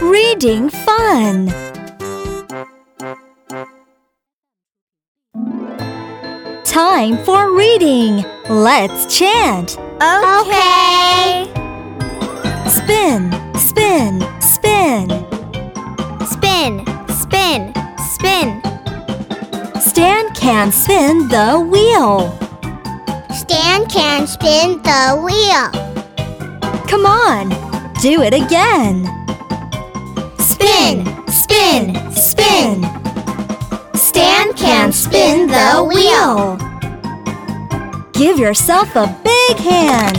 reading fun. Time for reading. Let's chant. Okay. Spin, spin, spin. Spin, spin, spin. Stan can spin the wheel. Stan can spin the wheel. Come on, do it again. Spin, spin, spin. Stan can spin the wheel. Give yourself a big hand.